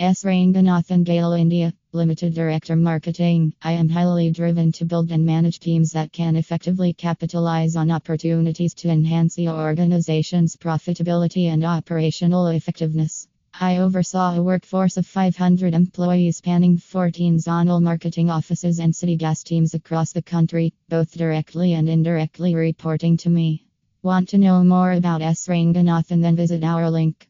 S. Ranganathan GAIL India, Limited Director Marketing. I am highly driven to build and manage teams that can effectively capitalize on opportunities to enhance the organization's profitability and operational effectiveness. I oversaw a workforce of 500 employees spanning 14 zonal marketing offices and city gas teams across the country, both directly and indirectly reporting to me. Want to know more about S. Ranganathan? Then visit our link.